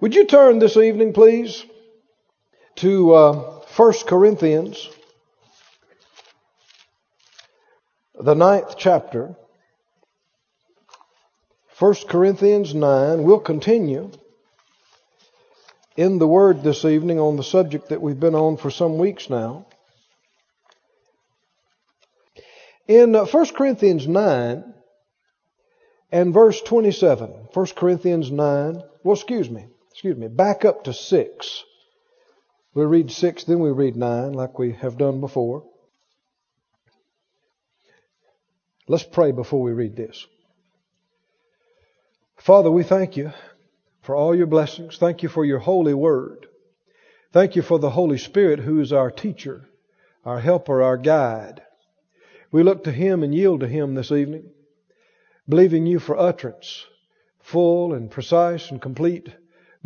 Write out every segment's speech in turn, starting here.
Would you turn this evening, please, to uh, 1 Corinthians, the ninth chapter. 1 Corinthians 9. We'll continue in the Word this evening on the subject that we've been on for some weeks now. In 1 Corinthians 9 and verse 27, 1 Corinthians 9, well, excuse me, excuse me, back up to 6. We'll read 6, then we read 9, like we have done before. Let's pray before we read this. Father, we thank you for all your blessings. Thank you for your holy word. Thank you for the Holy Spirit who is our teacher, our helper, our guide. We look to Him and yield to Him this evening, believing you for utterance, full and precise and complete,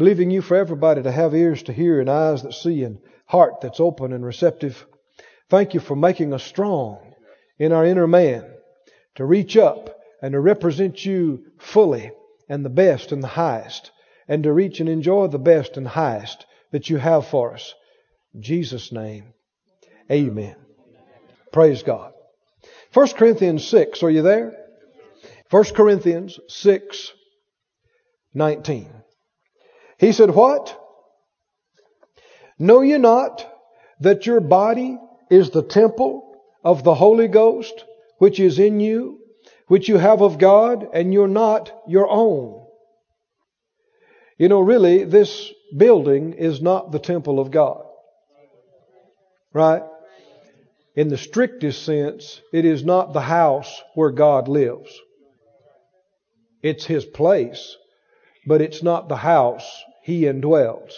believing you for everybody to have ears to hear and eyes that see and heart that's open and receptive. Thank you for making us strong in our inner man to reach up and to represent you fully and the best and the highest and to reach and enjoy the best and highest that you have for us. In Jesus' name, amen. Praise God. 1 Corinthians 6, are you there? 1 Corinthians 6, 19. He said, What? Know ye not that your body is the temple of the Holy Ghost, which is in you, which you have of God, and you're not your own? You know, really, this building is not the temple of God. Right? In the strictest sense, it is not the house where God lives. It's His place, but it's not the house He indwells.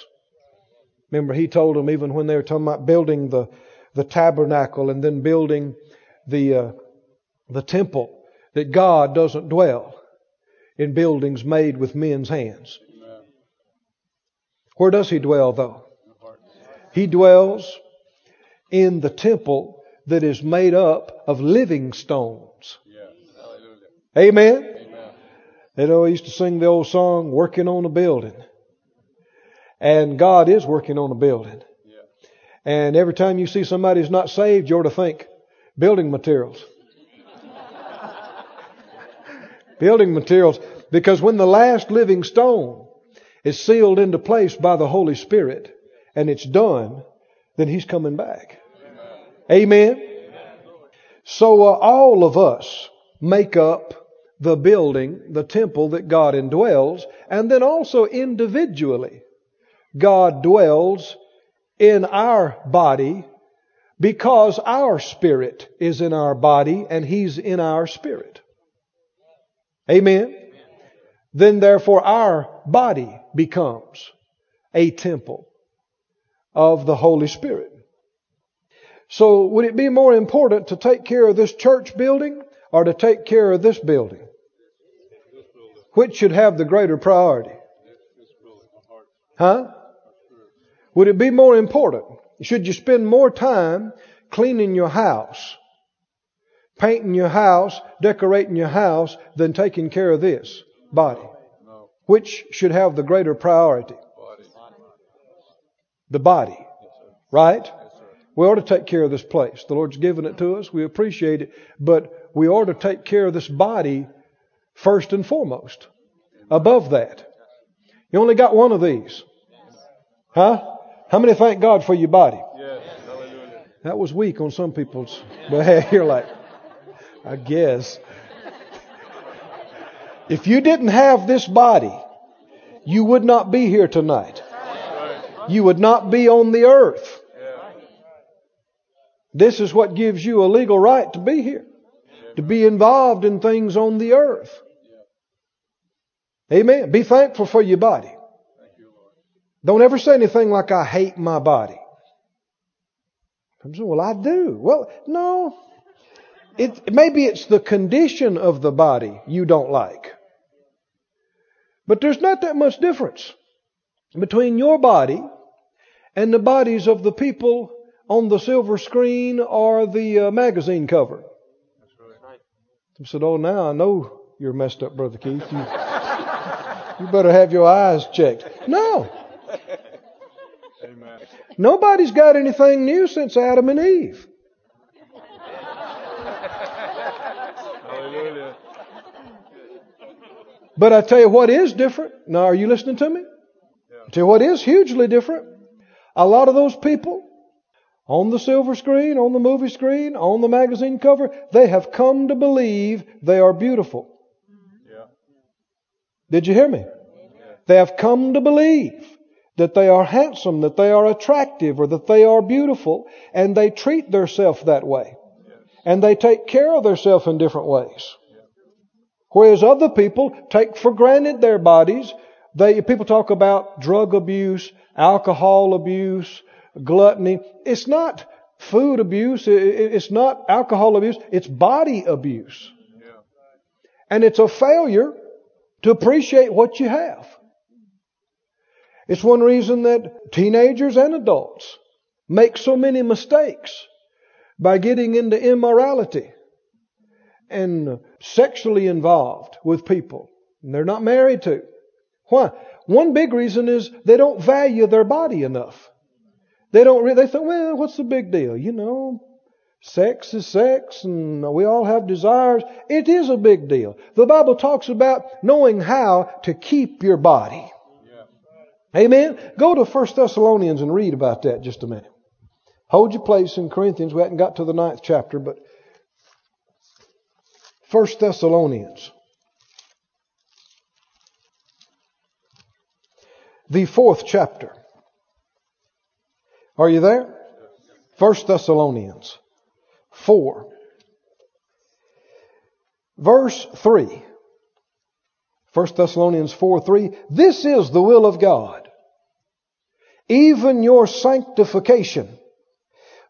Remember, He told them even when they were talking about building the, the tabernacle and then building the, uh, the temple, that God doesn't dwell in buildings made with men's hands. Where does he dwell, though? He dwells in the temple that is made up of living stones. Amen? You know, I used to sing the old song, Working on a Building. And God is working on a building. And every time you see somebody who's not saved, you're to think, building materials. building materials. Because when the last living stone is sealed into place by the Holy Spirit and it's done, then He's coming back. Amen. Amen. So uh, all of us make up the building, the temple that God indwells, and then also individually, God dwells in our body because our spirit is in our body and He's in our spirit. Amen. Then therefore our body becomes a temple of the Holy Spirit. So would it be more important to take care of this church building or to take care of this building? Which should have the greater priority? Huh? Would it be more important? Should you spend more time cleaning your house, painting your house, decorating your house than taking care of this body? Which should have the greater priority? The body. Right? We ought to take care of this place. The Lord's given it to us. We appreciate it. But we ought to take care of this body first and foremost. Above that. You only got one of these. Huh? How many thank God for your body? That was weak on some people's behalf. You're like, I guess. If you didn't have this body, you would not be here tonight. You would not be on the earth. This is what gives you a legal right to be here, to be involved in things on the earth. Amen. Be thankful for your body. Don't ever say anything like, I hate my body. I'm saying, well, I do. Well, no. It, maybe it's the condition of the body you don't like. But there's not that much difference between your body and the bodies of the people on the silver screen or the uh, magazine cover. I said, Oh, now I know you're messed up, Brother Keith. You, You better have your eyes checked. No. Nobody's got anything new since Adam and Eve. Hallelujah. But I tell you what is different. Now, are you listening to me? I tell you what is hugely different. A lot of those people on the silver screen, on the movie screen, on the magazine cover, they have come to believe they are beautiful. Yeah. Did you hear me? They have come to believe that they are handsome, that they are attractive, or that they are beautiful, and they treat themselves that way. And they take care of themselves in different ways. Whereas other people take for granted their bodies. They, people talk about drug abuse, alcohol abuse, gluttony. It's not food abuse. It's not alcohol abuse. It's body abuse. And it's a failure to appreciate what you have. It's one reason that teenagers and adults make so many mistakes by getting into immorality and sexually involved with people they're not married to. Why? One big reason is they don't value their body enough. They don't. Re- they think, well, what's the big deal? You know, sex is sex, and we all have desires. It is a big deal. The Bible talks about knowing how to keep your body. Amen. Go to 1 Thessalonians and read about that just a minute. Hold your place in Corinthians. We haven't got to the ninth chapter, but 1 Thessalonians. The fourth chapter. Are you there? 1 Thessalonians 4. Verse 3. 1 Thessalonians 4 3. This is the will of God, even your sanctification,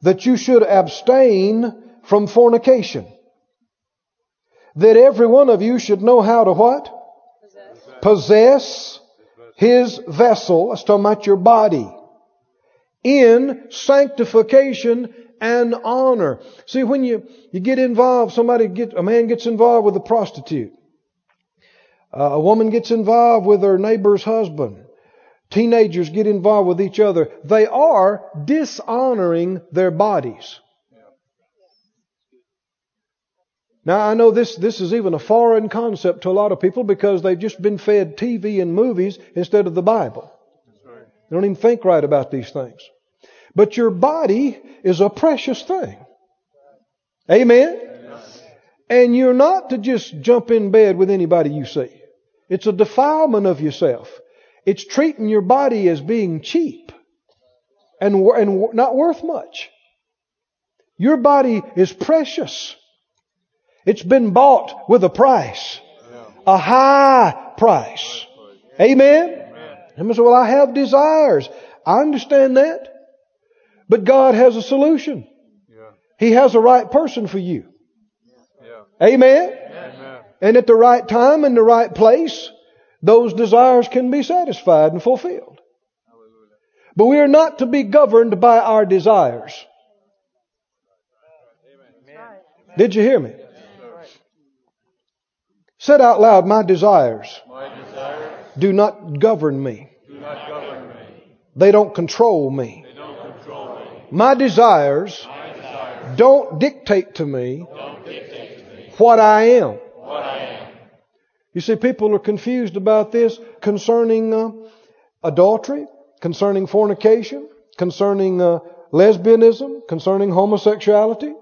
that you should abstain from fornication. That every one of you should know how to what? Possess his vessel. That's talking about your body. In sanctification and honor. See, when you, you get involved, somebody get, a man gets involved with a prostitute. Uh, a woman gets involved with her neighbor's husband. Teenagers get involved with each other. They are dishonoring their bodies. Now I know this, this is even a foreign concept to a lot of people because they've just been fed TV and movies instead of the Bible. They don't even think right about these things. But your body is a precious thing. Amen? And you're not to just jump in bed with anybody you see. It's a defilement of yourself. It's treating your body as being cheap and, and not worth much. Your body is precious. It's been bought with a price. A high price. Amen? And say, well, I have desires. I understand that. But God has a solution. Yeah. He has a right person for you. Yeah. Amen? Amen. And at the right time and the right place, those desires can be satisfied and fulfilled. But we are not to be governed by our desires. Did you hear me? Said out loud, my desires My desires do not govern me. do not govern me. They don't control me. Don't control me. My desires My desires don't dictate to me dictate to me what I what I am. You see, people are confused about this concerning uh, adultery, concerning fornication, concerning uh, lesbianism, concerning homosexuality.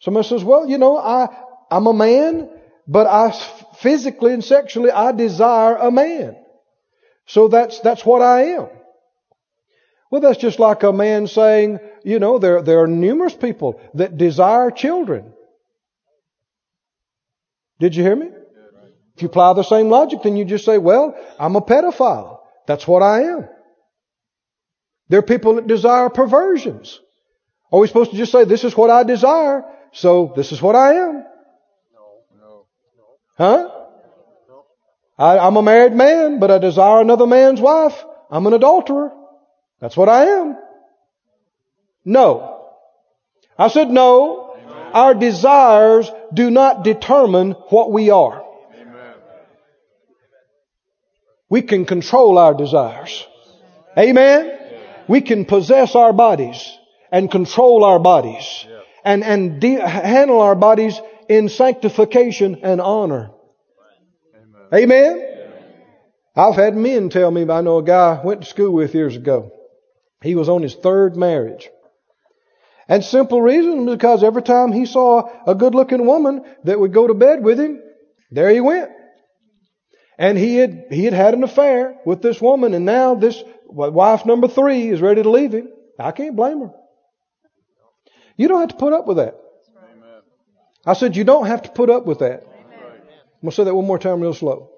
Somebody says, well, you know, I, I'm a man, but I physically and sexually, I desire a man. So that's, that's what I am. Well, that's just like a man saying, you know, there, there are numerous people that desire children. Did you hear me? If you apply the same logic, then you just say, well, I'm a pedophile. That's what I am. There are people that desire perversions. Are we supposed to just say, this is what I desire, so this is what I am? No, no, no. Huh? I, I'm a married man, but I desire another man's wife. I'm an adulterer. That's what I am. No. I said no. Our desires do not determine what we are. Amen. We can control our desires. Amen? We can possess our bodies and control our bodies and, and de- handle our bodies in sanctification and honor. Amen? I've had men tell me, I know a guy I went to school with years ago. He was on his third marriage. And simple reason because every time he saw a good looking woman that would go to bed with him, there he went. And he had, he had had an affair with this woman and now this wife number three is ready to leave him. I can't blame her. You don't have to put up with that. I said, you don't have to put up with that. I'm going to say that one more time real slow.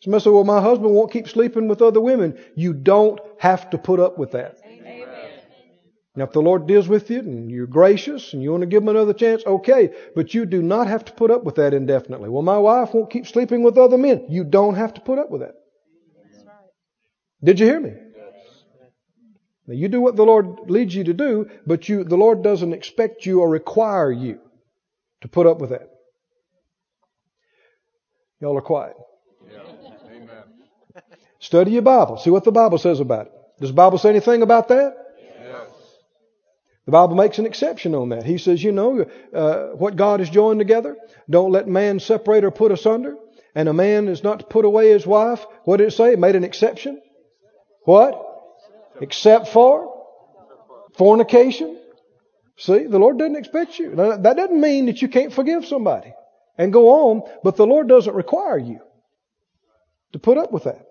Somebody said, well, my husband won't keep sleeping with other women. You don't have to put up with that. Now, if the Lord deals with you and you're gracious and you want to give him another chance, okay. But you do not have to put up with that indefinitely. Well, my wife won't keep sleeping with other men. You don't have to put up with that. Did you hear me? Now, you do what the Lord leads you to do, but you, the Lord doesn't expect you or require you to put up with that. Y'all are quiet. Study your Bible. See what the Bible says about it. Does the Bible say anything about that? The Bible makes an exception on that. He says, you know, uh, what God has joined together, don't let man separate or put asunder. And a man is not to put away his wife. What did it say? It made an exception. What? Except for fornication. See, the Lord doesn't expect you. Now, that doesn't mean that you can't forgive somebody and go on, but the Lord doesn't require you to put up with that.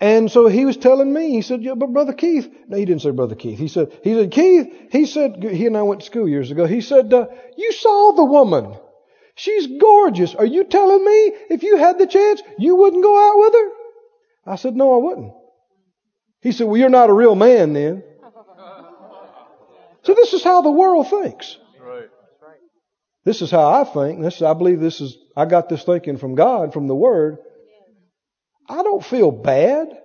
And so he was telling me, he said, yeah, but Brother Keith, no, he didn't say Brother Keith. He said, he said, Keith, he said, he and I went to school years ago. He said, uh, you saw the woman. She's gorgeous. Are you telling me if you had the chance, you wouldn't go out with her? I said, no, I wouldn't. He said, well, you're not a real man then. So this is how the world thinks. Right. This is how I think. This, I believe this is, I got this thinking from God, from the Word. I don't feel bad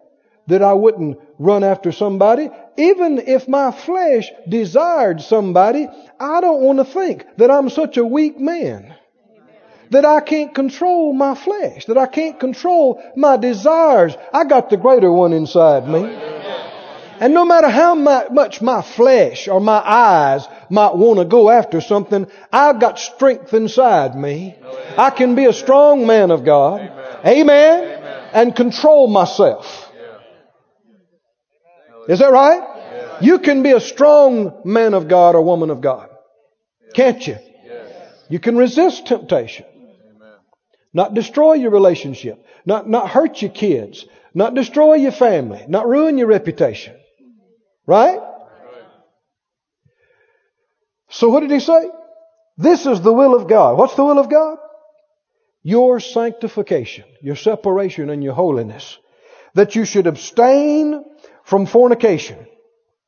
that I wouldn't run after somebody. Even if my flesh desired somebody, I don't want to think that I'm such a weak man. That I can't control my flesh. That I can't control my desires. I got the greater one inside me. And no matter how much my flesh or my eyes might want to go after something, I've got strength inside me. I can be a strong man of God. Amen. And control myself. Is that right? You can be a strong man of God or woman of God. Can't you? You can resist temptation. Not destroy your relationship. Not, not hurt your kids. Not destroy your family. Not ruin your reputation. Right? So what did he say? This is the will of God. What's the will of God? Your sanctification, your separation and your holiness. That you should abstain from fornication.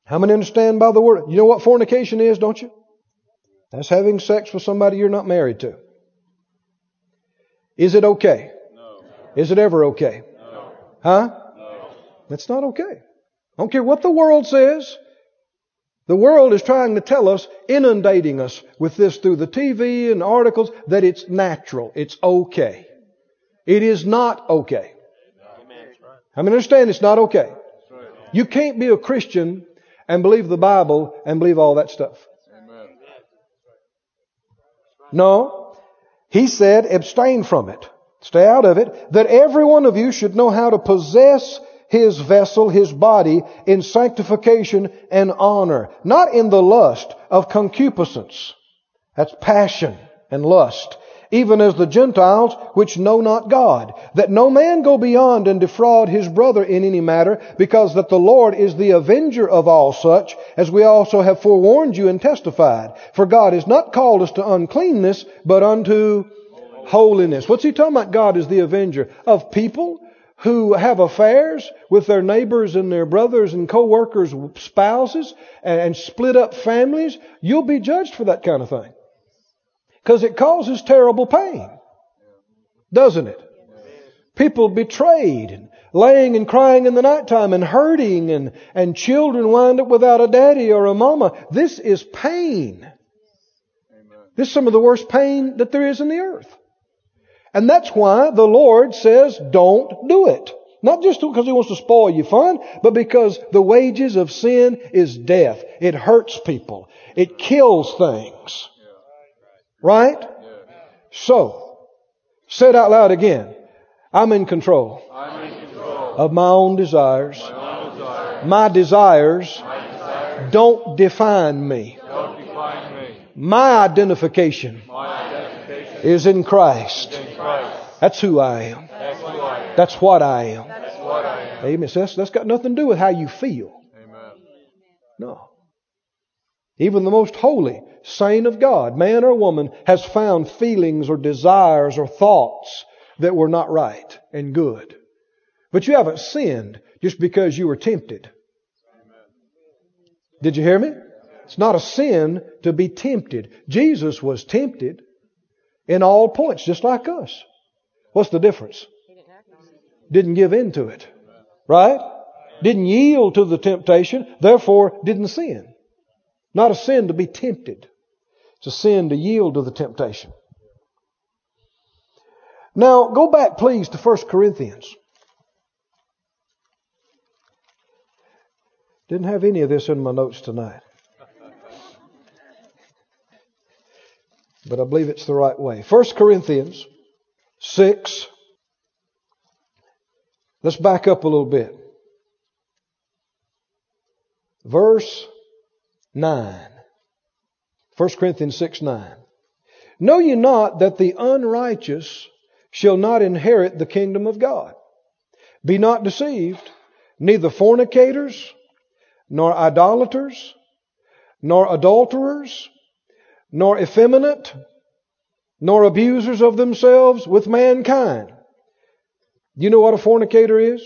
How many understand by the word? You know what fornication is, don't you? That's having sex with somebody you're not married to. Is it okay? No. Is it ever okay? No. Huh? No. That's not okay. I don't care what the world says. The world is trying to tell us, inundating us with this through the TV and articles, that it's natural. It's okay. It is not okay. I mean, understand it's not okay. You can't be a Christian and believe the Bible and believe all that stuff. No. He said, abstain from it. Stay out of it. That every one of you should know how to possess his vessel, his body, in sanctification and honor. Not in the lust of concupiscence. That's passion and lust. Even as the Gentiles which know not God. That no man go beyond and defraud his brother in any matter, because that the Lord is the avenger of all such, as we also have forewarned you and testified. For God has not called us to uncleanness, but unto holiness. What's he talking about? God is the avenger of people who have affairs with their neighbors and their brothers and co-workers, spouses, and, and split up families. You'll be judged for that kind of thing. Because it causes terrible pain. Doesn't it? People betrayed and laying and crying in the nighttime and hurting and, and children wind up without a daddy or a mama. This is pain. This is some of the worst pain that there is in the earth. And that's why the Lord says, don't do it. Not just because He wants to spoil your fun, but because the wages of sin is death. It hurts people. It kills things. Right? So, say it out loud again. I'm in control I'm in control. of my own desires. My own desire. My desires My desire. don't define me. Don't define me. My identification My identification is in Christ. That's who I am. That's what I am. What I am. Amen. So that's, that's got nothing to do with how you feel. Amen. No. Even the most holy saint of God, man or woman, has found feelings or desires or thoughts that were not right and good. But you haven't sinned just because you were tempted. Did you hear me? It's not a sin to be tempted. Jesus was tempted in all points, just like us. What's the difference? Didn't give in to it. Right? Didn't yield to the temptation, therefore didn't sin. Not a sin to be tempted. It's a sin to yield to the temptation. Now, go back please to 1 Corinthians. Didn't have any of this in my notes tonight. But I believe it's the right way. 1 Corinthians 6. Let's back up a little bit. Verse 9. 1 Corinthians 6 9. Know ye not that the unrighteous shall not inherit the kingdom of God? Be not deceived, neither fornicators, nor idolaters, nor adulterers, nor effeminate, nor abusers of themselves with mankind. You know what a fornicator is?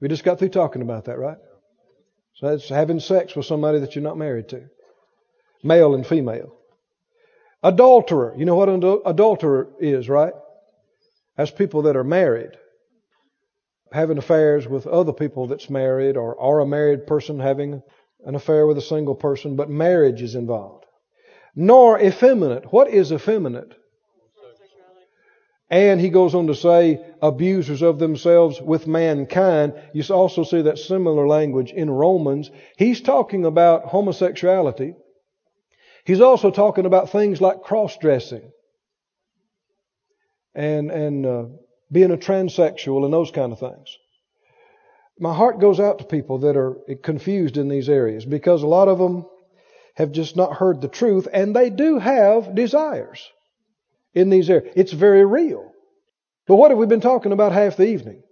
We just got through talking about that, right? So that's having sex with somebody that you're not married to. Male and female. Adulterer. You know what an adulterer is, right? That's people that are married. Having affairs with other people that's married or, or a married person having an affair with a single person, but marriage is involved. Nor effeminate. What is effeminate? And he goes on to say, abusers of themselves with mankind. You also see that similar language in Romans. He's talking about homosexuality. He's also talking about things like cross dressing and, and uh, being a transsexual and those kind of things. My heart goes out to people that are confused in these areas because a lot of them have just not heard the truth and they do have desires in these areas. It's very real. But what have we been talking about half the evening?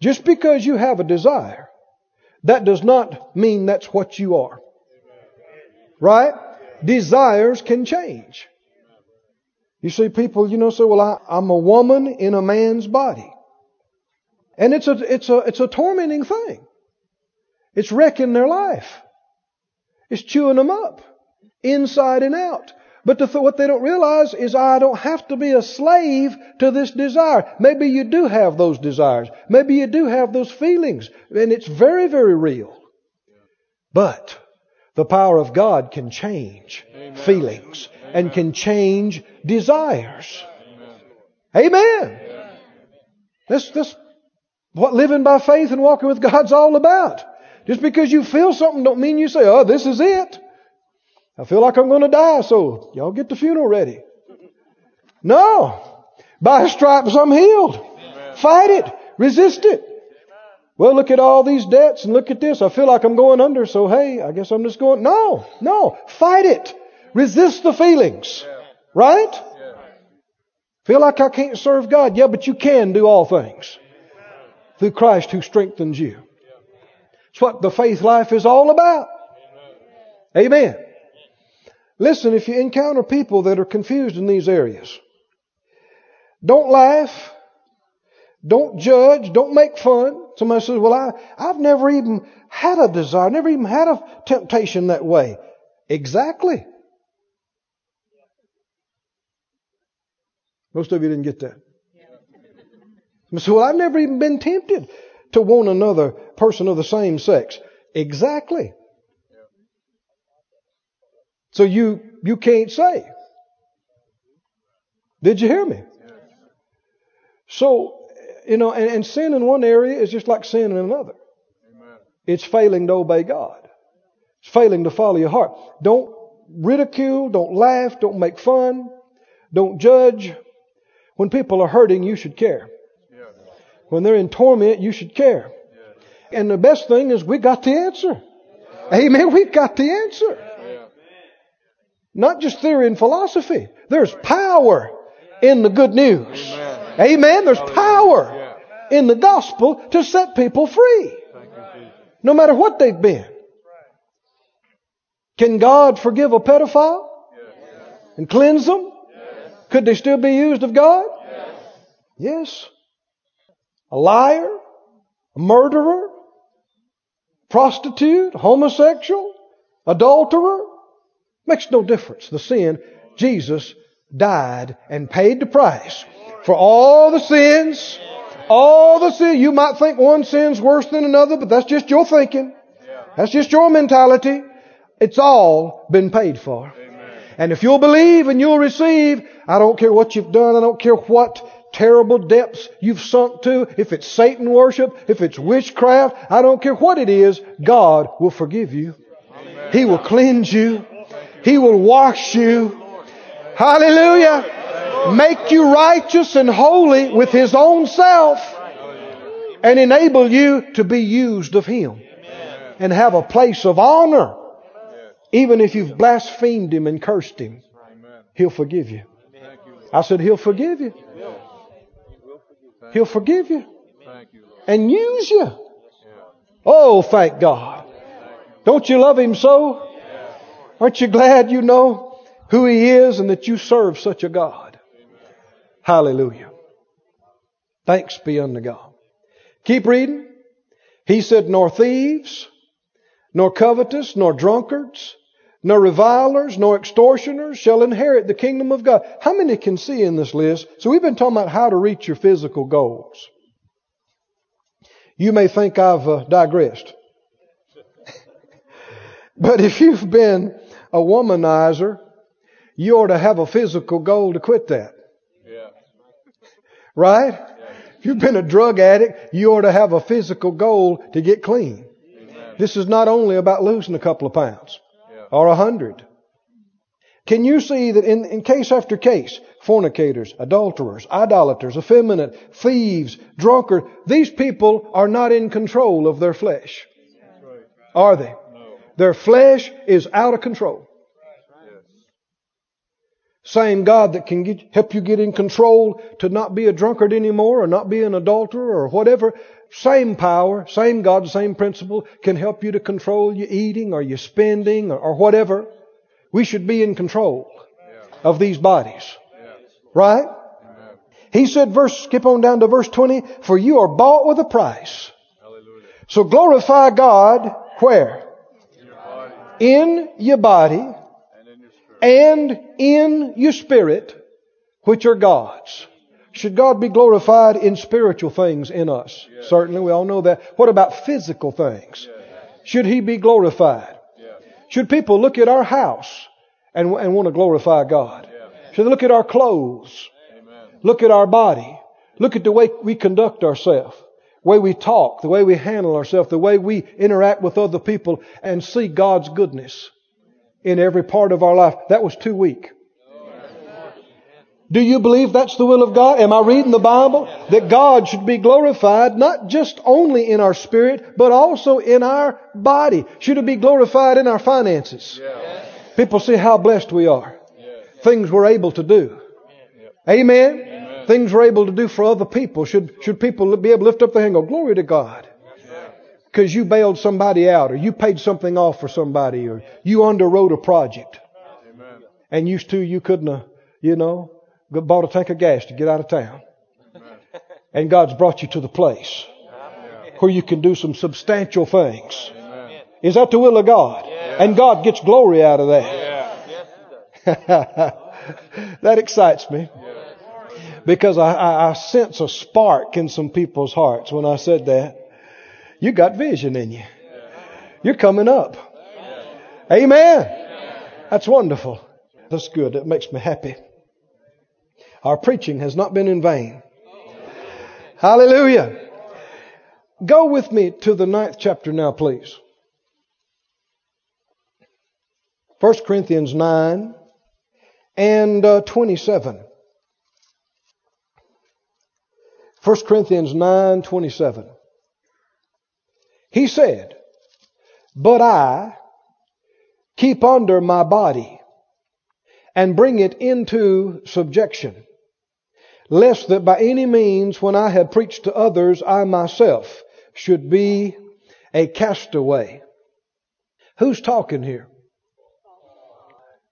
Just because you have a desire, that does not mean that's what you are. Right? Desires can change. You see people, you know, say, well, I, I'm a woman in a man's body. And it's a, it's a, it's a tormenting thing. It's wrecking their life. It's chewing them up, inside and out. But the, what they don't realize is I don't have to be a slave to this desire. Maybe you do have those desires. Maybe you do have those feelings. And it's very, very real. But the power of God can change Amen. feelings Amen. and can change desires. Amen. That's, that's what living by faith and walking with God's all about. Just because you feel something don't mean you say, oh, this is it. I feel like I'm going to die, so y'all get the funeral ready. No. By stripes I'm healed. Fight it. Resist it. Well, look at all these debts and look at this. I feel like I'm going under, so hey, I guess I'm just going. No, no. Fight it. Resist the feelings. Right? Feel like I can't serve God. Yeah, but you can do all things through Christ who strengthens you. It's what the faith life is all about. Amen. Listen, if you encounter people that are confused in these areas, don't laugh. Don't judge. Don't make fun. Somebody says, well, I, I've never even had a desire, never even had a temptation that way. Exactly. Most of you didn't get that. Say, well, I've never even been tempted to one another person of the same sex. Exactly. So you, you can't say. Did you hear me? So, you know, and, and sin in one area is just like sin in another. It's failing to obey God. It's failing to follow your heart. Don't ridicule, don't laugh, don't make fun, don't judge. When people are hurting, you should care. When they're in torment, you should care. And the best thing is we got the answer. Amen. We've got the answer. Not just theory and philosophy. There's power in the good news. Amen. There's power in the gospel to set people free. No matter what they've been. Can God forgive a pedophile? And cleanse them? Could they still be used of God? Yes. A liar? A murderer? Prostitute? Homosexual? Adulterer? Makes no difference. The sin, Jesus died and paid the price for all the sins. All the sin. You might think one sin's worse than another, but that's just your thinking. That's just your mentality. It's all been paid for. And if you'll believe and you'll receive, I don't care what you've done, I don't care what terrible depths you've sunk to, if it's Satan worship, if it's witchcraft, I don't care what it is, God will forgive you. He will cleanse you. He will wash you. Hallelujah. Make you righteous and holy with His own self and enable you to be used of Him and have a place of honor. Even if you've blasphemed Him and cursed Him, He'll forgive you. I said, He'll forgive you. He'll forgive you and use you. Oh, thank God. Don't you love Him so? Aren't you glad you know who He is and that you serve such a God? Hallelujah. Thanks be unto God. Keep reading. He said, nor thieves, nor covetous, nor drunkards, nor revilers, nor extortioners shall inherit the kingdom of God. How many can see in this list? So we've been talking about how to reach your physical goals. You may think I've uh, digressed. but if you've been a womanizer, you ought to have a physical goal to quit that. Yeah. Right? If you've been a drug addict, you ought to have a physical goal to get clean. This is not only about losing a couple of pounds or a hundred. Can you see that in, in case after case, fornicators, adulterers, idolaters, effeminate, thieves, drunkards, these people are not in control of their flesh. Are they? Their flesh is out of control. Same God that can get, help you get in control to not be a drunkard anymore or not be an adulterer or whatever. Same power, same God, same principle can help you to control your eating or your spending or, or whatever. We should be in control of these bodies. Right? He said, verse, skip on down to verse 20, for you are bought with a price. So glorify God where? In your body and in your spirit, which are God's. Should God be glorified in spiritual things in us? Certainly, we all know that. What about physical things? Should He be glorified? Should people look at our house and, and want to glorify God? Should they look at our clothes? Look at our body? Look at the way we conduct ourselves, the way we talk, the way we handle ourselves, the way we interact with other people and see God's goodness in every part of our life. That was too weak. Do you believe that's the will of God? Am I reading the Bible? That God should be glorified not just only in our spirit, but also in our body. Should it be glorified in our finances? People see how blessed we are. Things we're able to do. Amen? Things we're able to do for other people. Should, should people be able to lift up their hand and go, glory to God. Because you bailed somebody out or you paid something off for somebody or you underwrote a project. And used to you couldn't have, you know, bought a tank of gas to get out of town. And God's brought you to the place where you can do some substantial things. Is that the will of God? And God gets glory out of that. that excites me. Because I, I, I sense a spark in some people's hearts when I said that. You got vision in you. You're coming up. Amen. That's wonderful. That's good. That makes me happy. Our preaching has not been in vain. Hallelujah. Go with me to the ninth chapter now, please. 1 Corinthians 9 and uh, 27. 1 Corinthians 9 27. He said, But I keep under my body and bring it into subjection, lest that by any means, when I have preached to others, I myself should be a castaway. Who's talking here?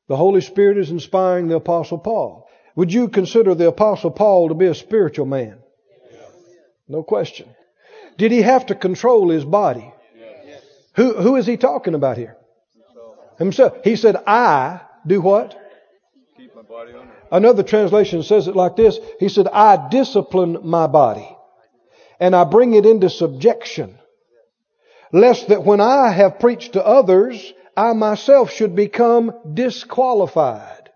The Holy Spirit is inspiring the Apostle Paul. Would you consider the Apostle Paul to be a spiritual man? No question. Did he have to control his body? Who, who is he talking about here? Himself. He said, I do what? Keep my body under. Another translation says it like this. He said, I discipline my body and I bring it into subjection, lest that when I have preached to others, I myself should become disqualified.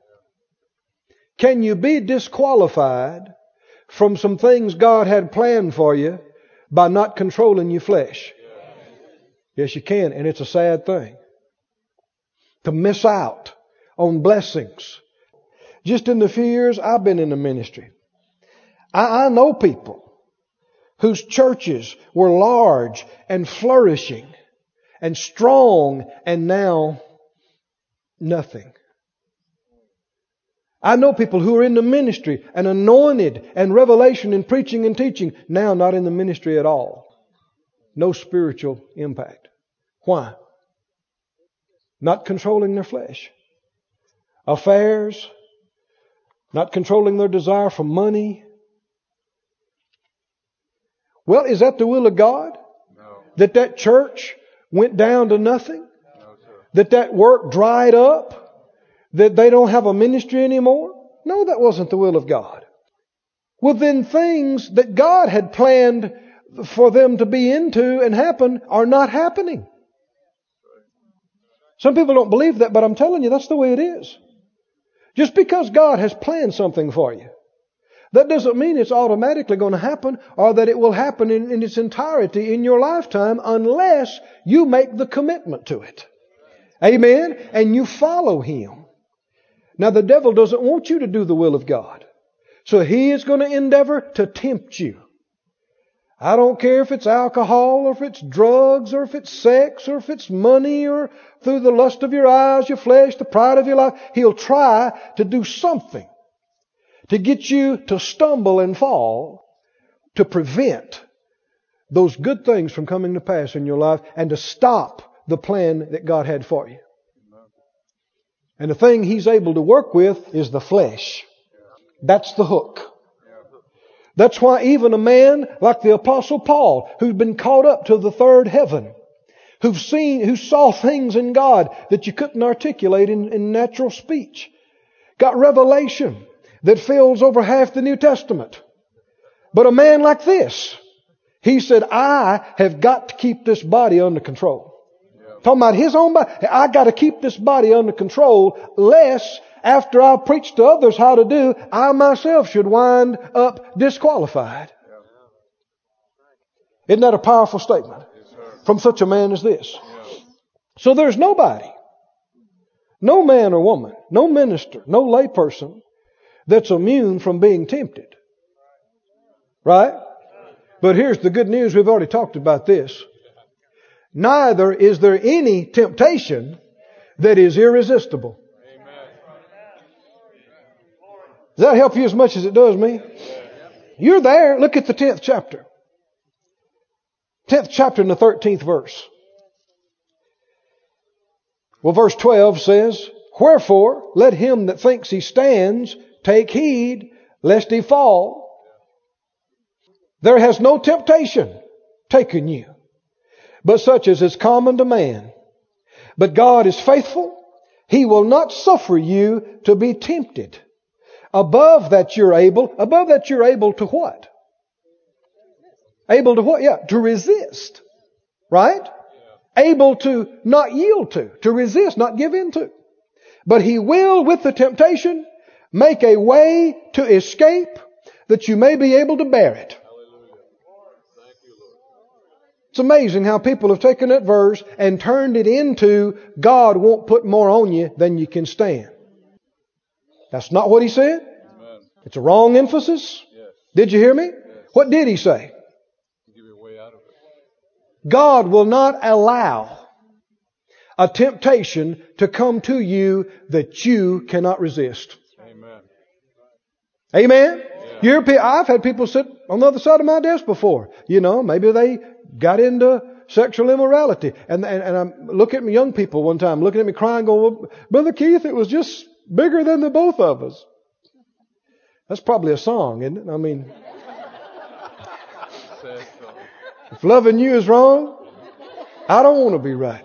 Can you be disqualified from some things God had planned for you by not controlling your flesh? Yes, you can, and it's a sad thing. To miss out on blessings. Just in the few years I've been in the ministry, I, I know people whose churches were large and flourishing and strong and now nothing. I know people who are in the ministry and anointed and revelation and preaching and teaching, now not in the ministry at all. No spiritual impact. Why? Not controlling their flesh. Affairs, not controlling their desire for money. Well, is that the will of God? No. That that church went down to nothing? No, sir. That that work dried up? That they don't have a ministry anymore? No, that wasn't the will of God. Well, then things that God had planned for them to be into and happen are not happening. Some people don't believe that, but I'm telling you, that's the way it is. Just because God has planned something for you, that doesn't mean it's automatically going to happen or that it will happen in, in its entirety in your lifetime unless you make the commitment to it. Amen? And you follow Him. Now the devil doesn't want you to do the will of God. So he is going to endeavor to tempt you. I don't care if it's alcohol or if it's drugs or if it's sex or if it's money or through the lust of your eyes, your flesh, the pride of your life. He'll try to do something to get you to stumble and fall to prevent those good things from coming to pass in your life and to stop the plan that God had for you. And the thing he's able to work with is the flesh. That's the hook. That's why even a man like the apostle Paul, who's been caught up to the third heaven, who've seen, who saw things in God that you couldn't articulate in, in natural speech, got revelation that fills over half the New Testament. But a man like this, he said, I have got to keep this body under control. Talking about his own body. I got to keep this body under control, lest after I preach to others how to do, I myself should wind up disqualified. Isn't that a powerful statement from such a man as this? So there's nobody, no man or woman, no minister, no layperson that's immune from being tempted. Right? But here's the good news. We've already talked about this. Neither is there any temptation that is irresistible. Does that help you as much as it does me? You're there. Look at the 10th chapter. 10th chapter and the 13th verse. Well, verse 12 says, Wherefore, let him that thinks he stands take heed lest he fall. There has no temptation taken you, but such as is common to man. But God is faithful. He will not suffer you to be tempted. Above that you're able, above that you're able to what? Able to what? Yeah, to resist. Right? Able to not yield to, to resist, not give in to. But He will, with the temptation, make a way to escape that you may be able to bear it. It's amazing how people have taken that verse and turned it into God won't put more on you than you can stand. That's not what he said. Amen. It's a wrong emphasis. Yes. Did you hear me? What did he say? Give you a way out of it. God will not allow a temptation to come to you that you cannot resist. Amen. Amen? You're, I've had people sit on the other side of my desk before. You know, maybe they got into sexual immorality. And, and, and I'm looking at me young people one time, looking at me crying, going, well, Brother Keith, it was just bigger than the both of us. That's probably a song, isn't it? I mean, if loving you is wrong, I don't want to be right.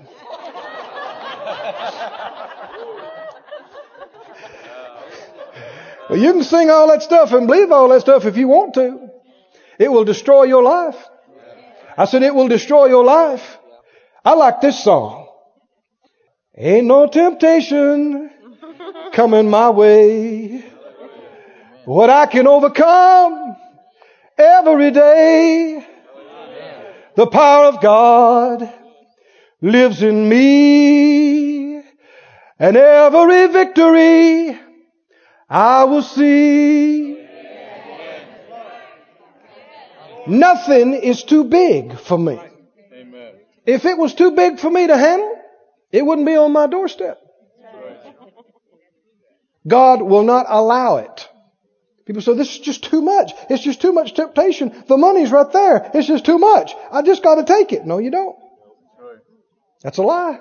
Well, you can sing all that stuff and believe all that stuff if you want to. It will destroy your life. I said it will destroy your life. I like this song. Ain't no temptation coming my way. What I can overcome every day. The power of God lives in me. And every victory I will see. Nothing is too big for me. Amen. If it was too big for me to handle, it wouldn't be on my doorstep. God will not allow it. People say, this is just too much. It's just too much temptation. The money's right there. It's just too much. I just got to take it. No, you don't. That's a lie.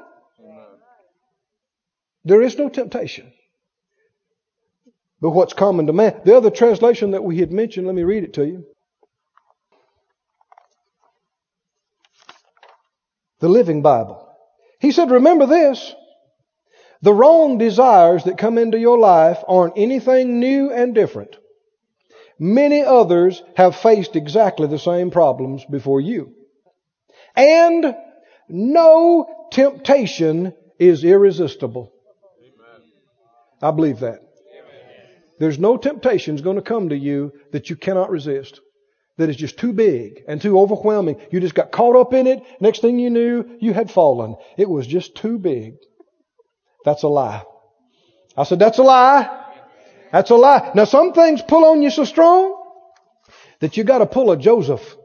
There is no temptation. But what's common to man. The other translation that we had mentioned, let me read it to you. The Living Bible. He said, remember this. The wrong desires that come into your life aren't anything new and different. Many others have faced exactly the same problems before you. And no temptation is irresistible. I believe that. There's no temptations going to come to you that you cannot resist. That is just too big and too overwhelming. You just got caught up in it. Next thing you knew, you had fallen. It was just too big. That's a lie. I said, that's a lie. That's a lie. Now some things pull on you so strong that you got to pull a Joseph.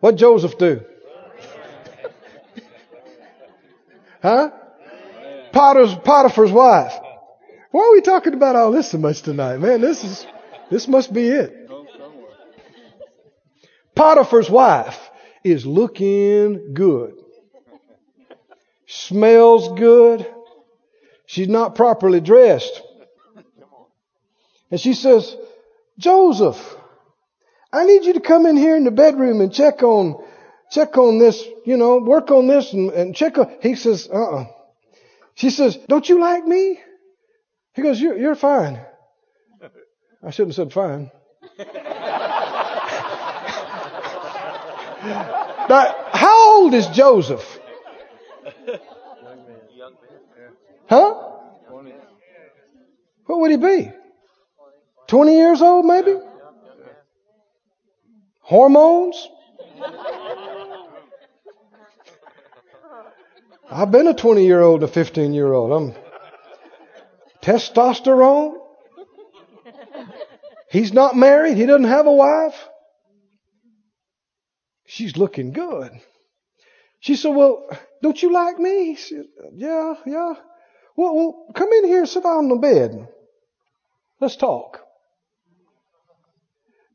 What Joseph do? Huh? Potter's, Potiphar's wife. Why are we talking about all this so much tonight, man? This is, this must be it. Potiphar's wife is looking good. Smells good. She's not properly dressed. And she says, Joseph, I need you to come in here in the bedroom and check on, check on this, you know, work on this and, and check on, he says, uh-uh. She says, don't you like me? He goes, you're, you're fine. I shouldn't have said fine. how old is Joseph? Young man? Huh? 20. What would he be? 20 years old, maybe? Hormones? I've been a 20 year old, a 15 year old. I'm testosterone. He's not married. He doesn't have a wife. She's looking good. She said, well, don't you like me? He said, yeah, yeah. Well, well, come in here, sit down on the bed. Let's talk.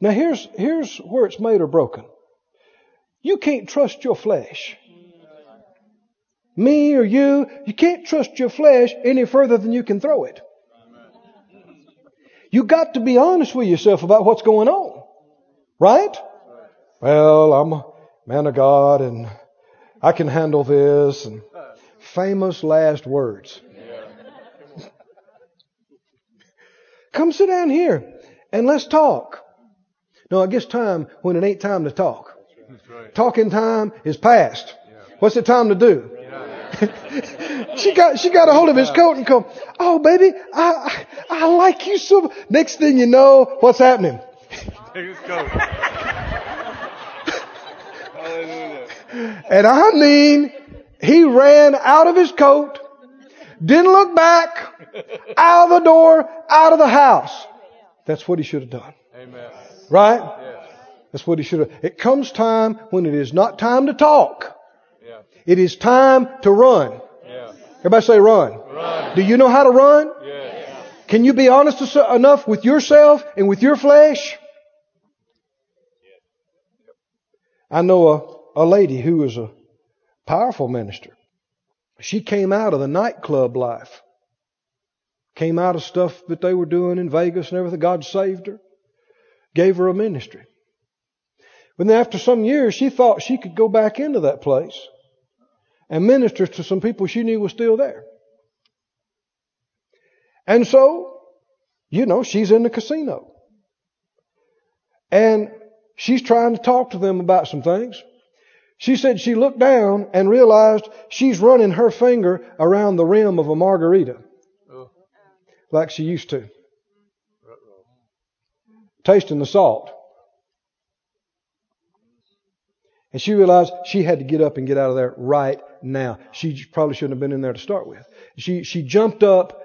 Now here's, here's where it's made or broken. You can't trust your flesh. Me or you, you can't trust your flesh any further than you can throw it. You got to be honest with yourself about what's going on. Right? Well, I'm a man of God and I can handle this and famous last words. Come sit down here and let's talk. No, it gets time when it ain't time to talk. Right. Talking time is past. What's it time to do? she got she got a hold of his coat and go, "Oh, baby, I I, I like you so." Next thing you know, what's happening? Take his coat. Hallelujah. And I mean, he ran out of his coat, didn't look back, out of the door, out of the house. That's what he should have done, Amen. right? Yes. That's what he should have. It comes time when it is not time to talk. It is time to run. Yeah. Everybody say run. Run. Do you know how to run? Yes. Can you be honest enough with yourself and with your flesh? I know a, a lady who was a powerful minister. She came out of the nightclub life. Came out of stuff that they were doing in Vegas and everything. God saved her. Gave her a ministry. But then after some years, she thought she could go back into that place and ministers to some people she knew was still there. And so, you know, she's in the casino. And she's trying to talk to them about some things. She said she looked down and realized she's running her finger around the rim of a margarita Oh. like she used to, tasting the salt. And she realized she had to get up and get out of there right now. She probably shouldn't have been in there to start with. She, she jumped up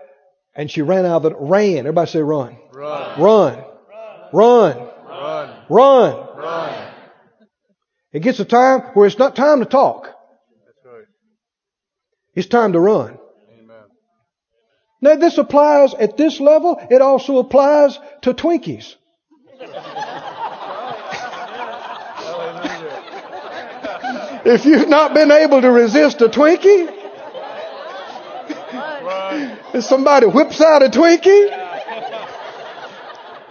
and she ran out of the, ran. Everybody say run. Run. Run. Run. Run. Run. Run. It gets a time where it's not time to talk. That's right. It's time to run. Amen. Now this applies at this level. It also applies to Twinkies. If you've not been able to resist a Twinkie, if somebody whips out a Twinkie,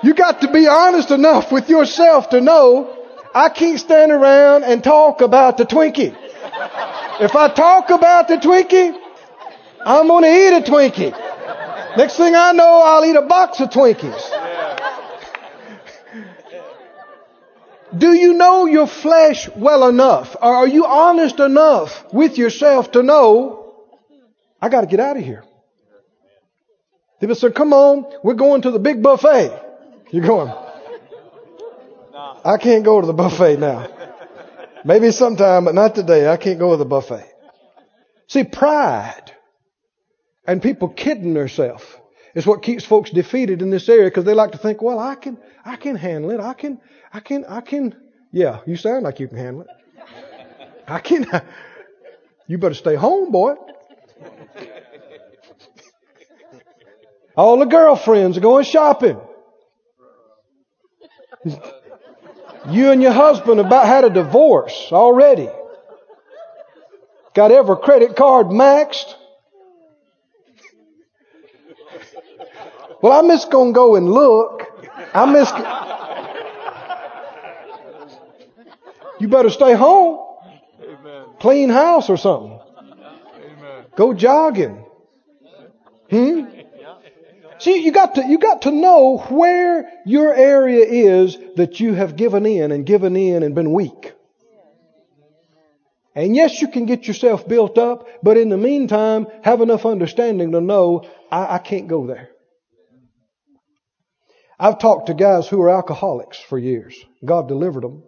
you got to be honest enough with yourself to know I can't stand around and talk about the Twinkie. If I talk about the Twinkie, I'm going to eat a Twinkie. Next thing I know, I'll eat a box of Twinkies. Do you know your flesh well enough? Or are you honest enough with yourself to know, I got to get out of here? People say, come on, we're going to the big buffet. You're going, I can't go to the buffet now. Maybe sometime, but not today. I can't go to the buffet. See, pride and people kidding themselves is what keeps folks defeated in this area because they like to think, well, I can, I can handle it. I can, I can, I can. Yeah, you sound like you can handle it. I can, I, You better stay home, boy. All the girlfriends are going shopping. You and your husband about had a divorce already. Got every credit card maxed. Well, I'm just going to go and look. I'm just. You better stay home. Amen. Clean house or something. Amen. Go jogging. Hmm? See, you got to, you got to know where your area is that you have given in and given in and been weak. And yes, you can get yourself built up, but in the meantime, have enough understanding to know I, I can't go there. I've talked to guys who were alcoholics for years. God delivered them.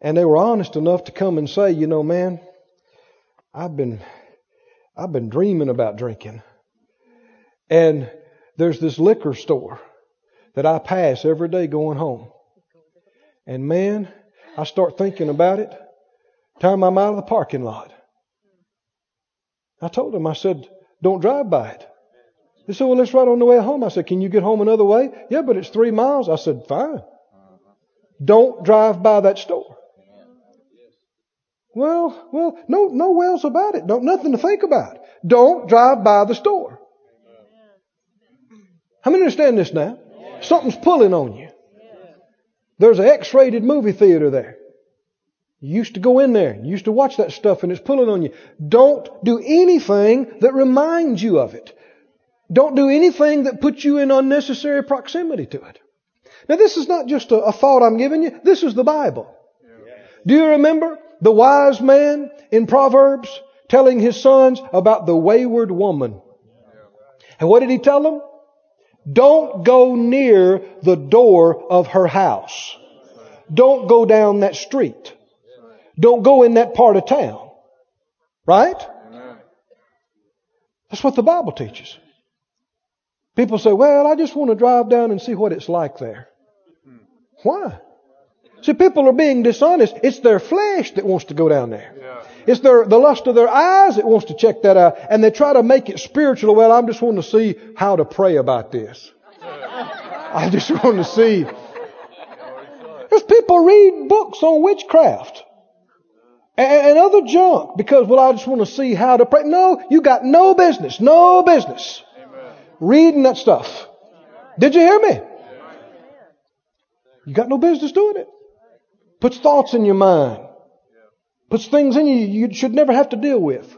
And they were honest enough to come and say, you know, man, I've been, I've been dreaming about drinking. And there's this liquor store that I pass every day going home. And man, I start thinking about it. Time I'm out of the parking lot. I told him, I said, don't drive by it. They said, well, it's right on the way home. I said, can you get home another way? Yeah, but it's three miles. I said, fine. Don't drive by that store. Well, well, no, no wells about it. Don't, nothing to think about. Don't drive by the store. How many understand this now? Something's pulling on you. There's an X-rated movie theater there. You used to go in there. You used to watch that stuff and it's pulling on you. Don't do anything that reminds you of it. Don't do anything that puts you in unnecessary proximity to it. Now this is not just a, a thought I'm giving you. This is the Bible. Do you remember the wise man in Proverbs telling his sons about the wayward woman. And what did he tell them? Don't go near the door of her house. Don't go down that street. Don't go in that part of town. Right? That's what the Bible teaches. People say, well, I just want to drive down and see what it's like there. Why? See, people are being dishonest. It's their flesh that wants to go down there. Yeah. It's their, the lust of their eyes that wants to check that out. And they try to make it spiritual. Well, I'm just want to see how to pray about this. I just want to see. There's people read books on witchcraft and, and other junk because, well, I just want to see how to pray. No, you got no business, no business reading that stuff. Did you hear me? You got no business doing it. Puts thoughts in your mind. Puts things in you you should never have to deal with.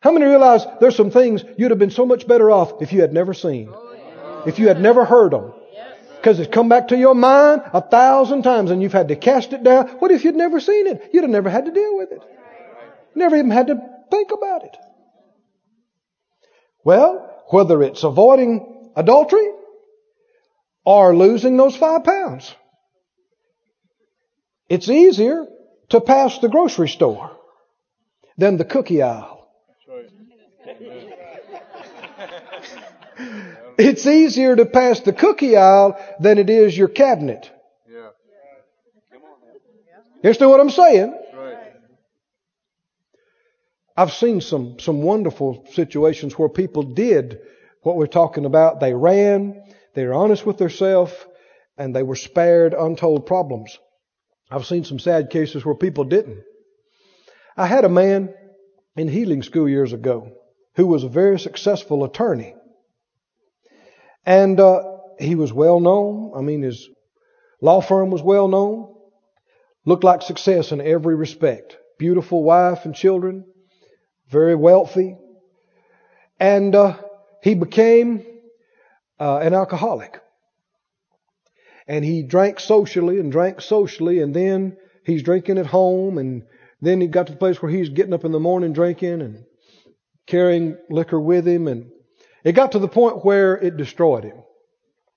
How many realize there's some things you'd have been so much better off if you had never seen? If you had never heard them. Because it's come back to your mind a thousand times and you've had to cast it down. What if you'd never seen it? You'd have never had to deal with it. Never even had to think about it. Well, whether it's avoiding adultery or losing those five pounds. It's easier to pass the grocery store than the cookie aisle. It's easier to pass the cookie aisle than it is your cabinet. You understand what I'm saying? I've seen some, some wonderful situations where people did what we're talking about. They ran, they were honest with themselves, and they were spared untold problems. I've seen some sad cases where people didn't. I had a man in healing school years ago who was a very successful attorney. And uh, he was well known. I mean, his law firm was well known. Looked like success in every respect. Beautiful wife and children. Very wealthy. And uh, he became uh, an alcoholic. And he drank socially and drank socially, and then he's drinking at home, and then he got to the place where he's getting up in the morning drinking and carrying liquor with him, and it got to the point where it destroyed him.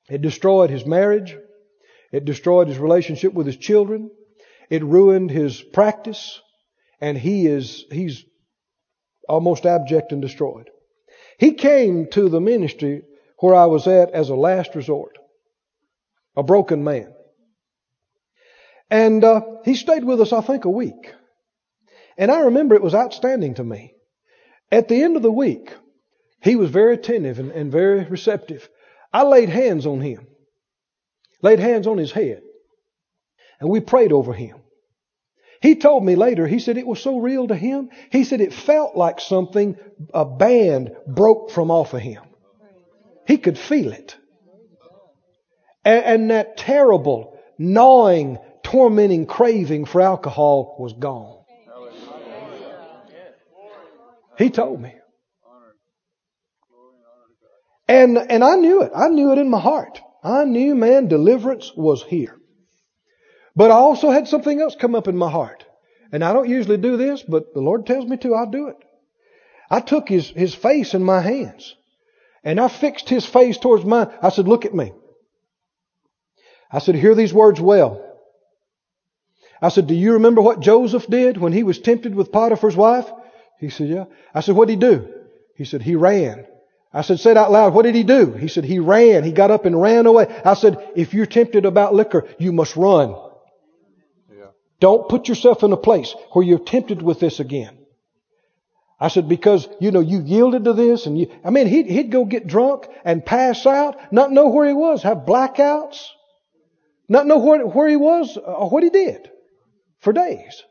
It destroyed his marriage. It destroyed his relationship with his children. It ruined his practice. And he is, he's almost abject and destroyed. He came to the ministry where I was at as a last resort. A broken man. And uh, he stayed with us, I think, a week. And I remember it was outstanding to me. At the end of the week, he was very attentive and, and very receptive. I laid hands on him, laid hands on his head, and we prayed over him. He told me later, he said it was so real to him. He said it felt like something, a band broke from off of him. He could feel it. And, and that terrible, gnawing, tormenting craving for alcohol was gone. He told me. And, and I knew it. I knew it in my heart. I knew, man, deliverance was here. But I also had something else come up in my heart. And I don't usually do this, but the Lord tells me to, I'll do it. I took his, his face in my hands. And I fixed his face towards mine. I said, look at me. I said, hear these words well. I said, do you remember what Joseph did when he was tempted with Potiphar's wife? He said, yeah. I said, what did he do? He said, he ran. I said, say it out loud. What did he do? He said, he ran. He got up and ran away. I said, if you're tempted about liquor, you must run. Yeah. Don't put yourself in a place where you're tempted with this again. I said, because, you know, you yielded to this and you, I mean, he'd, he'd go get drunk and pass out, not know where he was, have blackouts, not know where, where he was or what he did for days.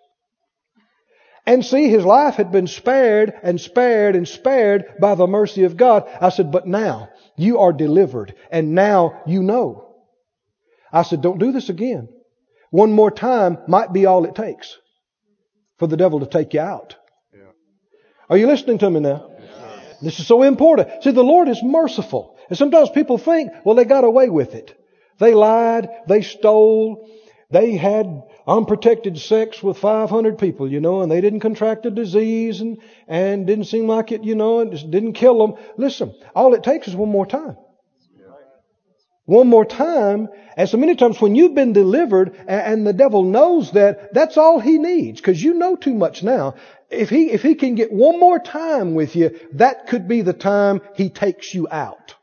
And see, his life had been spared and spared and spared by the mercy of God. I said, but now you are delivered and now you know. I said, don't do this again. One more time might be all it takes for the devil to take you out. Yeah. Are you listening to me now? This is so important. See, the Lord is merciful. And sometimes people think, well, they got away with it. They lied, they stole, they had unprotected sex with 500 people, you know, and they didn't contract a disease and, and didn't seem like it, you know, and didn't kill them. Listen, all it takes is one more time. One more time, and so many times when you've been delivered and, and the devil knows that, that's all he needs, because you know too much now. If he, if he can get one more time with you, that could be the time he takes you out.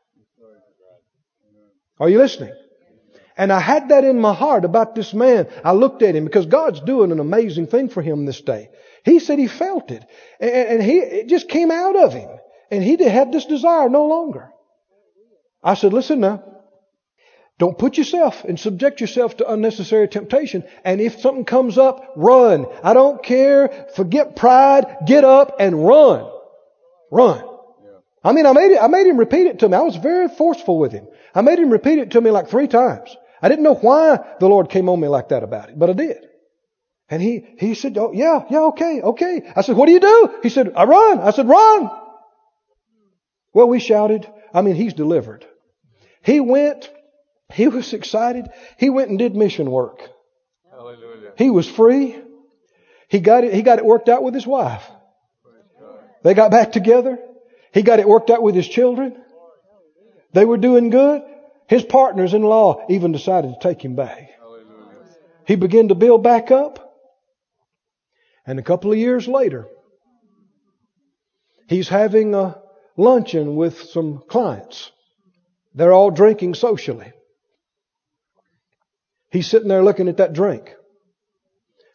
Are you listening? And I had that in my heart about this man. I looked at him because God's doing an amazing thing for him this day. He said he felt it. And, and he, it just came out of him. And he had this desire no longer. I said, listen now. Don't put yourself and subject yourself to unnecessary temptation. And if something comes up, run. I don't care. Forget pride. Get up and run. Run. I mean, I made it, I made him repeat it to me. I was very forceful with him. I made him repeat it to me like three times. I didn't know why the Lord came on me like that about it, but I did. And he, he said, oh, yeah, yeah, okay, okay. I said, what do you do? He said, I run. I said, run. Well, we shouted. I mean, he's delivered. He went, he was excited. He went and did mission work. Hallelujah. He was free. He got it, he got it worked out with his wife. They got back together. He got it worked out with his children. They were doing good. His partners in law even decided to take him back. He began to build back up. And a couple of years later, he's having a luncheon with some clients. They're all drinking socially. He's sitting there looking at that drink.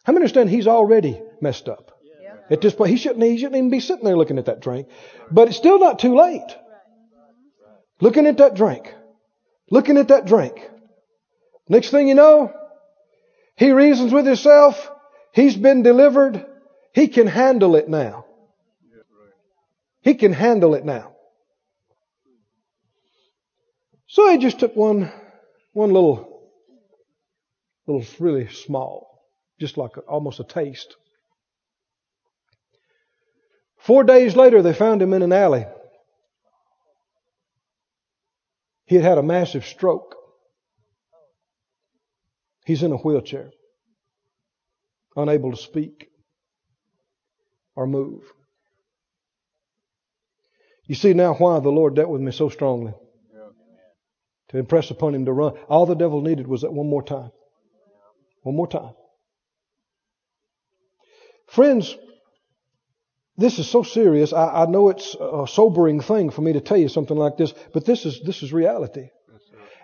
How many understand he's already messed up? At this point, he shouldn't, he shouldn't even be sitting there looking at that drink. But it's still not too late. Looking at that drink. Looking at that drink. Next thing you know, he reasons with himself. He's been delivered. He can handle it now. He can handle it now. So he just took one, one little, little really small, just like a, almost a taste. Four days later, they found him in an alley. He had had a massive stroke. He's in a wheelchair, unable to speak or move. You see now why the Lord dealt with me so strongly. To impress upon him to run. All the devil needed was that one more time. One more time. Friends, this is so serious. I, I, know it's a sobering thing for me to tell you something like this, but this is, this is reality.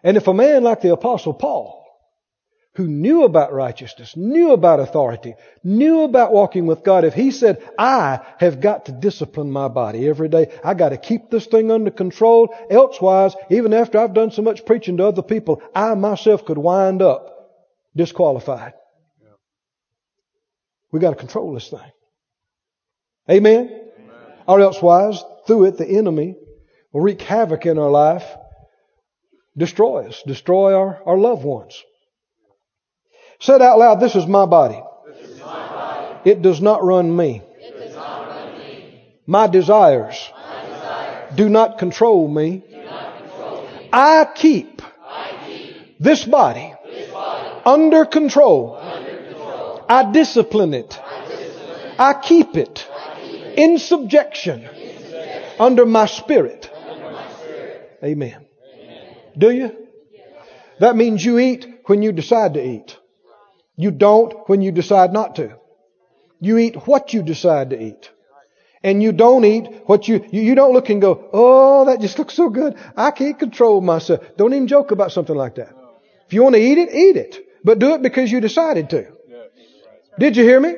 and if a man like the apostle Paul, who knew about righteousness, knew about authority, knew about walking with God, if he said, I have got to discipline my body every day, I got to keep this thing under control, elsewise, even after I've done so much preaching to other people, I myself could wind up disqualified. We got to control this thing. Amen? Amen? Or elsewise, through it, the enemy will wreak havoc in our life, destroy us, destroy our, our loved ones. Said out loud, this is my body. It does not run me. My, desires do not control me. I keep, I keep this body, this body under control. under control. I discipline it. I discipline I keep it in subjection under my spirit. Amen. Do you? That means you eat when you decide to eat. You don't when you decide not to. You eat what you decide to eat. And you don't eat what you, you, you don't look and go, oh, that just looks so good. I can't control myself. Don't even joke about something like that. If you want to eat it, eat it. But do it because you decided to. Did you hear me?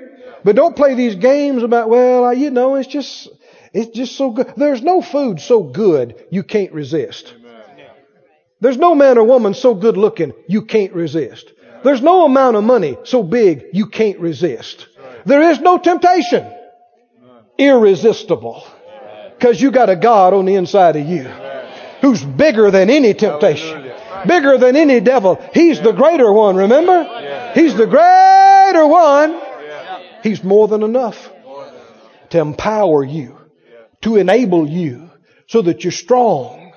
But don't play these games about, well, you know, it's just, it's just so good. There's no food so good you can't resist. There's no man or woman so good looking you can't resist. There's no amount of money so big you can't resist. There is no temptation irresistible because you got a God on the inside of you who's bigger than any temptation, bigger than any devil. He's the greater one, remember? He's the greater one. He's more than enough to empower you, to enable you so that you're strong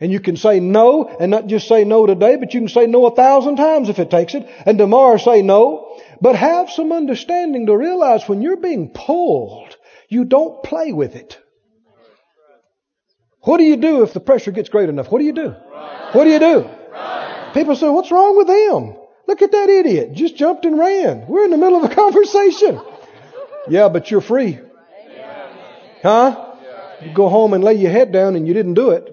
And you can say no, and not just say no today, but you can say no a thousand times if it takes it, and tomorrow say no. But have some understanding to realize when you're being pulled, you don't play with it. What do you do if the pressure gets great enough? What do you do? What do you do? People say, what's wrong with them? Look at that idiot. Just jumped and ran. We're in the middle of a conversation. Yeah, but you're free. Huh? You go home and lay your head down and you didn't do it.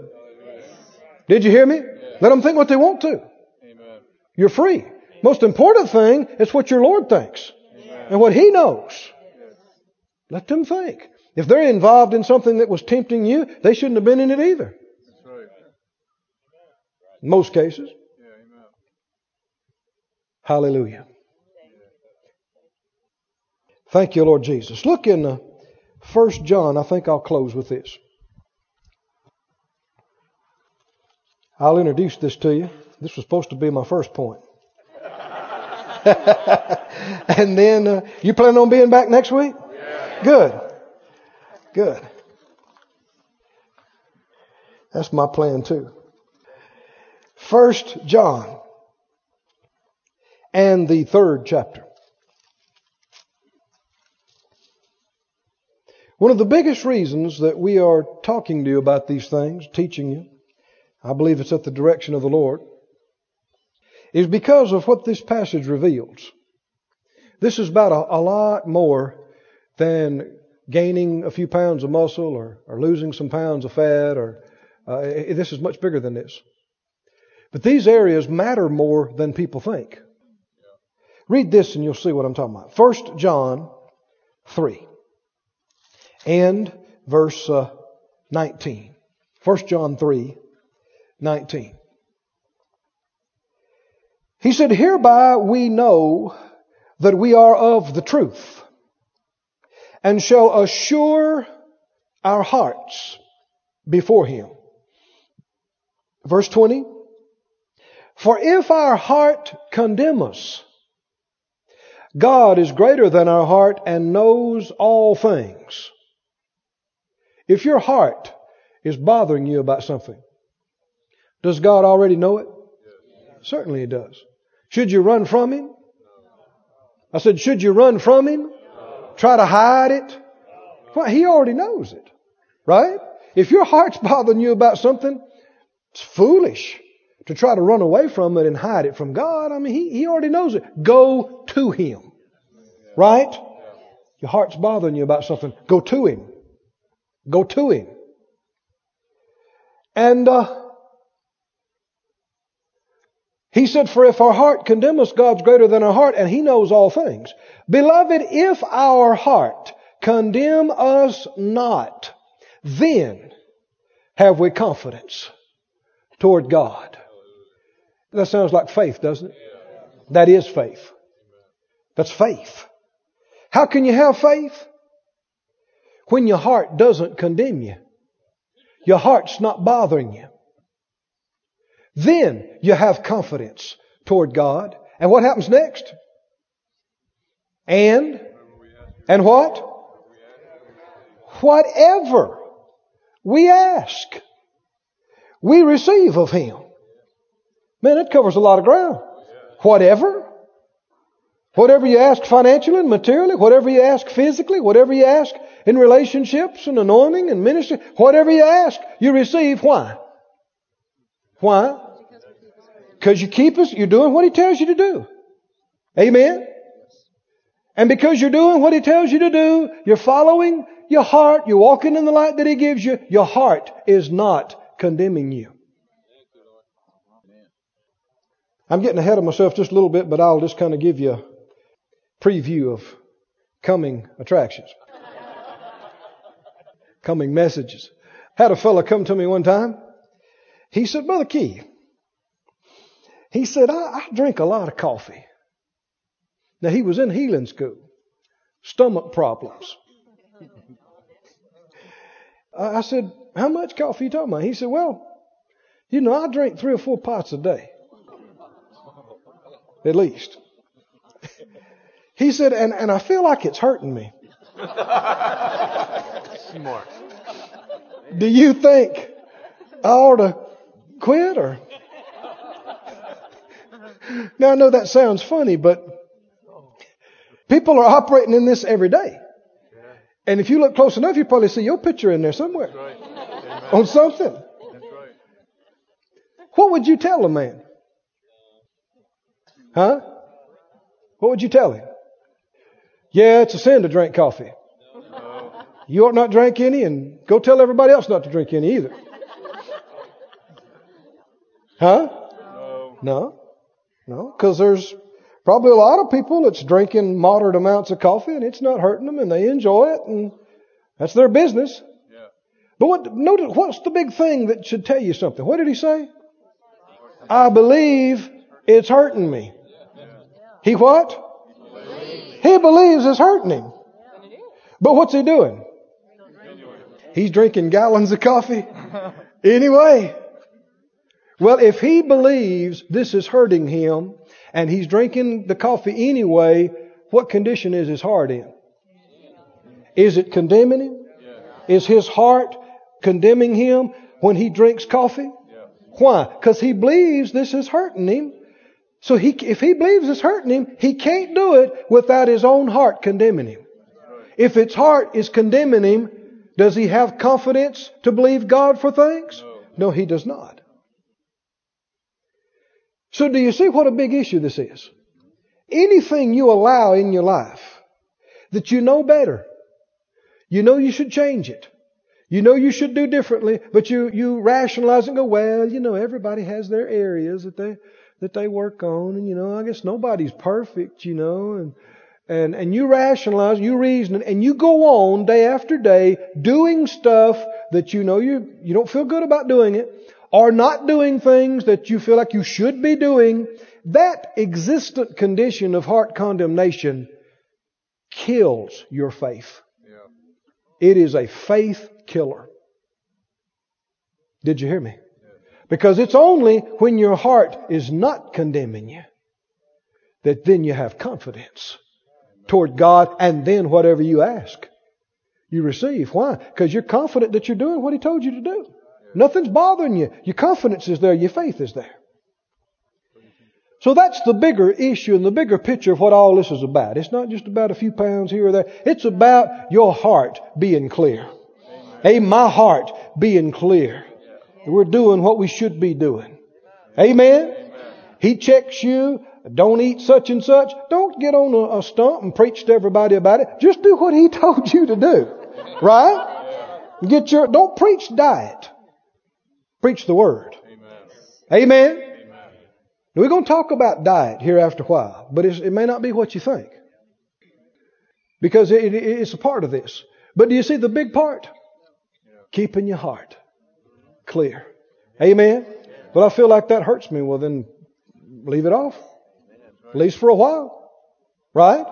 Did you hear me? Let them think what they want to. You're free. Most important thing is what your Lord thinks and what He knows. Let them think. If they're involved in something that was tempting you, they shouldn't have been in it either. In most cases. Hallelujah. Thank you, Lord Jesus. Look in uh, 1 John. I think I'll close with this. I'll introduce this to you. This was supposed to be my first point. and then, uh, you plan on being back next week? Good. Good. That's my plan too. First John and the third chapter. One of the biggest reasons that we are talking to you about these things, teaching you, I believe it's at the direction of the Lord, is because of what this passage reveals. This is about a, a lot more than gaining a few pounds of muscle or, or losing some pounds of fat or uh, this is much bigger than this. But these areas matter more than people think. Read this and you'll see what I'm talking about. First John 3 and verse uh, 19. 1 John 3, 19. He said, Hereby we know that we are of the truth and shall assure our hearts before Him. Verse 20. For if our heart condemn us, God is greater than our heart and knows all things. If your heart is bothering you about something, does God already know it? Certainly He does. Should you run from Him? I said, should you run from Him? Try to hide it? Well, He already knows it. Right? If your heart's bothering you about something, it's foolish to try to run away from it and hide it from God. I mean, He, he already knows it. Go to Him. Right? Your heart's bothering you about something. Go to Him. Go to Him. And, uh, he said, For if our heart condemn us, God's greater than our heart, and He knows all things. Beloved, if our heart condemn us not, then have we confidence toward God. That sounds like faith, doesn't it? That is faith. That's faith. How can you have faith? When your heart doesn't condemn you. Your heart's not bothering you. Then you have confidence toward God. And what happens next? And, and what? Whatever we ask, we receive of Him. Man, it covers a lot of ground. Whatever. Whatever you ask financially and materially, whatever you ask physically, whatever you ask in relationships and anointing and ministry, whatever you ask, you receive. Why? Why? Because you keep us, you're doing what He tells you to do. Amen? And because you're doing what He tells you to do, you're following your heart, you're walking in the light that He gives you, your heart is not condemning you. I'm getting ahead of myself just a little bit, but I'll just kind of give you a preview of coming attractions, coming messages. Had a fellow come to me one time. He said, Brother Key, he said, I, I drink a lot of coffee. Now he was in healing school, stomach problems. I said, How much coffee you talking about? He said, Well, you know, I drink three or four pots a day. At least. He said, and, and I feel like it's hurting me. Smart. Do you think I ought to quit or? now I know that sounds funny, but people are operating in this every day. And if you look close enough, you probably see your picture in there somewhere on something. What would you tell a man? Huh? What would you tell him? Yeah, it's a sin to drink coffee. You ought not drink any, and go tell everybody else not to drink any either. Huh? No. No, because there's probably a lot of people that's drinking moderate amounts of coffee, and it's not hurting them, and they enjoy it, and that's their business. But what, notice, what's the big thing that should tell you something? What did he say? I believe it's hurting me. He what? He believes it's hurting him. But what's he doing? He's drinking gallons of coffee anyway. Well, if he believes this is hurting him and he's drinking the coffee anyway, what condition is his heart in? Is it condemning him? Is his heart condemning him when he drinks coffee? Why? Because he believes this is hurting him. So he, if he believes it's hurting him, he can't do it without his own heart condemning him. If his heart is condemning him, does he have confidence to believe God for things? No, he does not. So do you see what a big issue this is? Anything you allow in your life that you know better, you know you should change it. You know you should do differently, but you, you rationalize and go, well, you know, everybody has their areas that they, that they work on, and you know, I guess nobody's perfect, you know, and, and, and you rationalize, you reason, and you go on day after day doing stuff that you know you, you don't feel good about doing it, or not doing things that you feel like you should be doing, that existent condition of heart condemnation kills your faith. It is a faith killer. Did you hear me? Because it's only when your heart is not condemning you that then you have confidence toward God and then whatever you ask, you receive. Why? Because you're confident that you're doing what He told you to do. Nothing's bothering you. Your confidence is there. Your faith is there. So that's the bigger issue and the bigger picture of what all this is about. It's not just about a few pounds here or there. It's about your heart being clear. Hey, my heart being clear. We're doing what we should be doing. Amen? He checks you. Don't eat such and such. Don't get on a, a stump and preach to everybody about it. Just do what he told you to do. Right? Get your, don't preach diet. Preach the word. Amen? We're going to talk about diet here after a while, but it may not be what you think. Because it, it, it's a part of this. But do you see the big part? Keeping your heart clear. Amen? But I feel like that hurts me. Well, then leave it off. At least for a while. Right?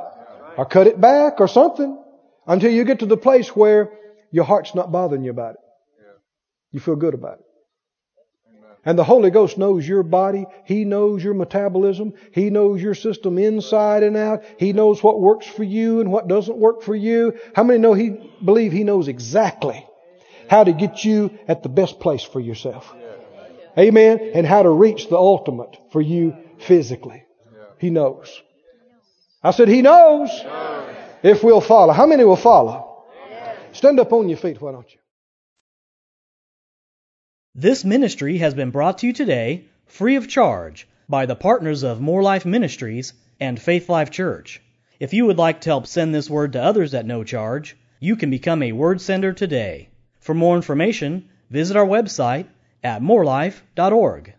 Or cut it back or something until you get to the place where your heart's not bothering you about it. You feel good about it. And the Holy Ghost knows your body. He knows your metabolism. He knows your system inside and out. He knows what works for you and what doesn't work for you. How many know He believe He knows exactly how to get you at the best place for yourself? Amen. And how to reach the ultimate for you physically. He knows. I said He knows if we'll follow. How many will follow? Stand up on your feet, why don't you? This ministry has been brought to you today free of charge by the partners of More Life Ministries and Faith Life Church. If you would like to help send this word to others at no charge, you can become a word sender today. For more information, visit our website at morelife.org.